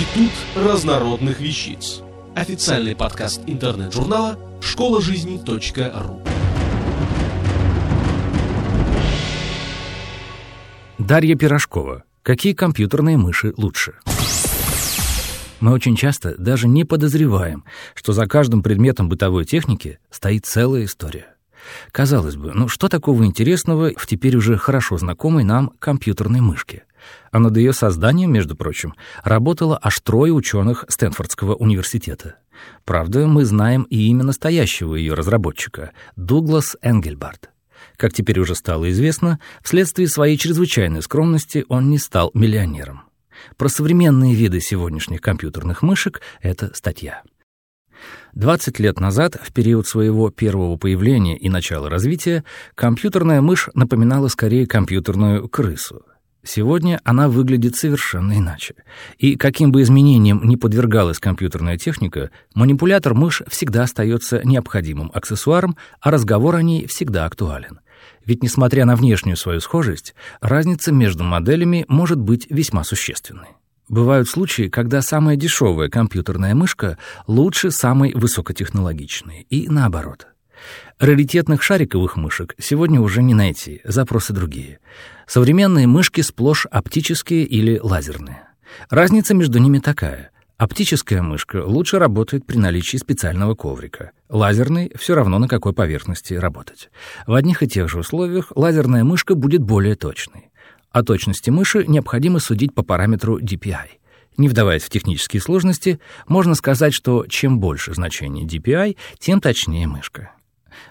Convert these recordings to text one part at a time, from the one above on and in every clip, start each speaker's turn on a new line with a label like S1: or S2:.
S1: Институт разнородных вещиц. Официальный подкаст интернет-журнала школа жизни .ру.
S2: Дарья Пирожкова. Какие компьютерные мыши лучше? Мы очень часто даже не подозреваем, что за каждым предметом бытовой техники стоит целая история. Казалось бы, ну что такого интересного в теперь уже хорошо знакомой нам компьютерной мышке? А над ее созданием, между прочим, работало аж трое ученых Стэнфордского университета. Правда, мы знаем и имя настоящего ее разработчика — Дуглас Энгельбард. Как теперь уже стало известно, вследствие своей чрезвычайной скромности он не стал миллионером. Про современные виды сегодняшних компьютерных мышек — это статья. 20 лет назад, в период своего первого появления и начала развития, компьютерная мышь напоминала скорее компьютерную крысу. Сегодня она выглядит совершенно иначе. И каким бы изменениям ни подвергалась компьютерная техника, манипулятор мышь всегда остается необходимым аксессуаром, а разговор о ней всегда актуален. Ведь, несмотря на внешнюю свою схожесть, разница между моделями может быть весьма существенной. Бывают случаи, когда самая дешевая компьютерная мышка лучше самой высокотехнологичной, и наоборот. Раритетных шариковых мышек сегодня уже не найти, запросы другие. Современные мышки сплошь оптические или лазерные. Разница между ними такая. Оптическая мышка лучше работает при наличии специального коврика. Лазерный все равно на какой поверхности работать. В одних и тех же условиях лазерная мышка будет более точной. О точности мыши необходимо судить по параметру DPI. Не вдаваясь в технические сложности, можно сказать, что чем больше значение DPI, тем точнее мышка.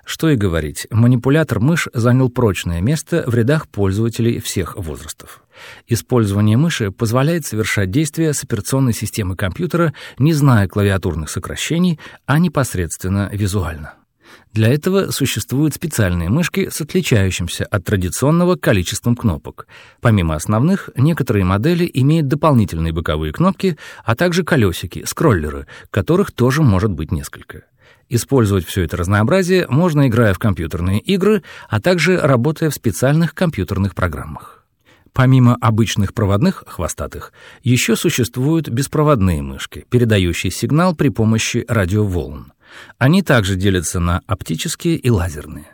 S2: Что и говорить, манипулятор мышь занял прочное место в рядах пользователей всех возрастов. Использование мыши позволяет совершать действия с операционной системы компьютера, не зная клавиатурных сокращений, а непосредственно визуально. Для этого существуют специальные мышки с отличающимся от традиционного количеством кнопок. Помимо основных, некоторые модели имеют дополнительные боковые кнопки, а также колесики, скроллеры, которых тоже может быть несколько. Использовать все это разнообразие можно, играя в компьютерные игры, а также работая в специальных компьютерных программах. Помимо обычных проводных хвостатых, еще существуют беспроводные мышки, передающие сигнал при помощи радиоволн. Они также делятся на оптические и лазерные.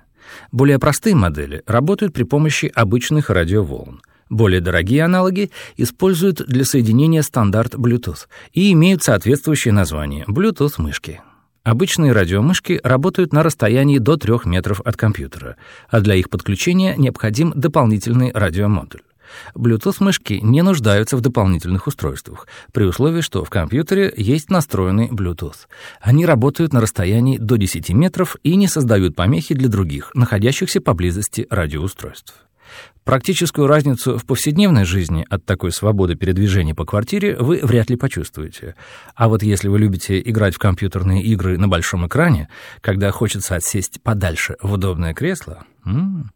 S2: Более простые модели работают при помощи обычных радиоволн. Более дорогие аналоги используют для соединения стандарт Bluetooth и имеют соответствующее название Bluetooth-мышки. Обычные радиомышки работают на расстоянии до 3 метров от компьютера, а для их подключения необходим дополнительный радиомодуль. Bluetooth-мышки не нуждаются в дополнительных устройствах, при условии, что в компьютере есть настроенный Bluetooth. Они работают на расстоянии до 10 метров и не создают помехи для других, находящихся поблизости радиоустройств. Практическую разницу в повседневной жизни от такой свободы передвижения по квартире вы вряд ли почувствуете. А вот если вы любите играть в компьютерные игры на большом экране, когда хочется отсесть подальше в удобное кресло... М -м,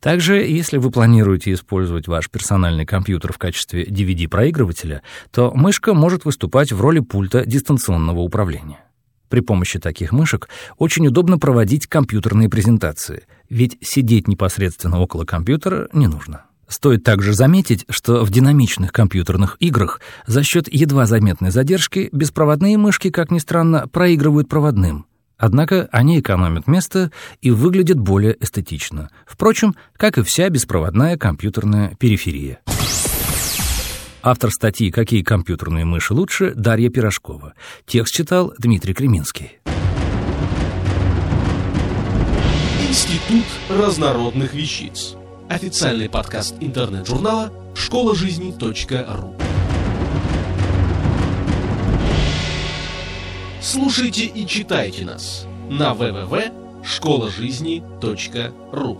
S2: также, если вы планируете использовать ваш персональный компьютер в качестве DVD-проигрывателя, то мышка может выступать в роли пульта дистанционного управления. При помощи таких мышек очень удобно проводить компьютерные презентации, ведь сидеть непосредственно около компьютера не нужно. Стоит также заметить, что в динамичных компьютерных играх за счет едва заметной задержки беспроводные мышки, как ни странно, проигрывают проводным, Однако они экономят место и выглядят более эстетично. Впрочем, как и вся беспроводная компьютерная периферия. Автор статьи «Какие компьютерные мыши лучше» Дарья Пирожкова. Текст читал Дмитрий Креминский.
S1: Институт разнородных вещиц. Официальный подкаст интернет-журнала школа жизни .ру. Слушайте и читайте нас на www.школажизни.ру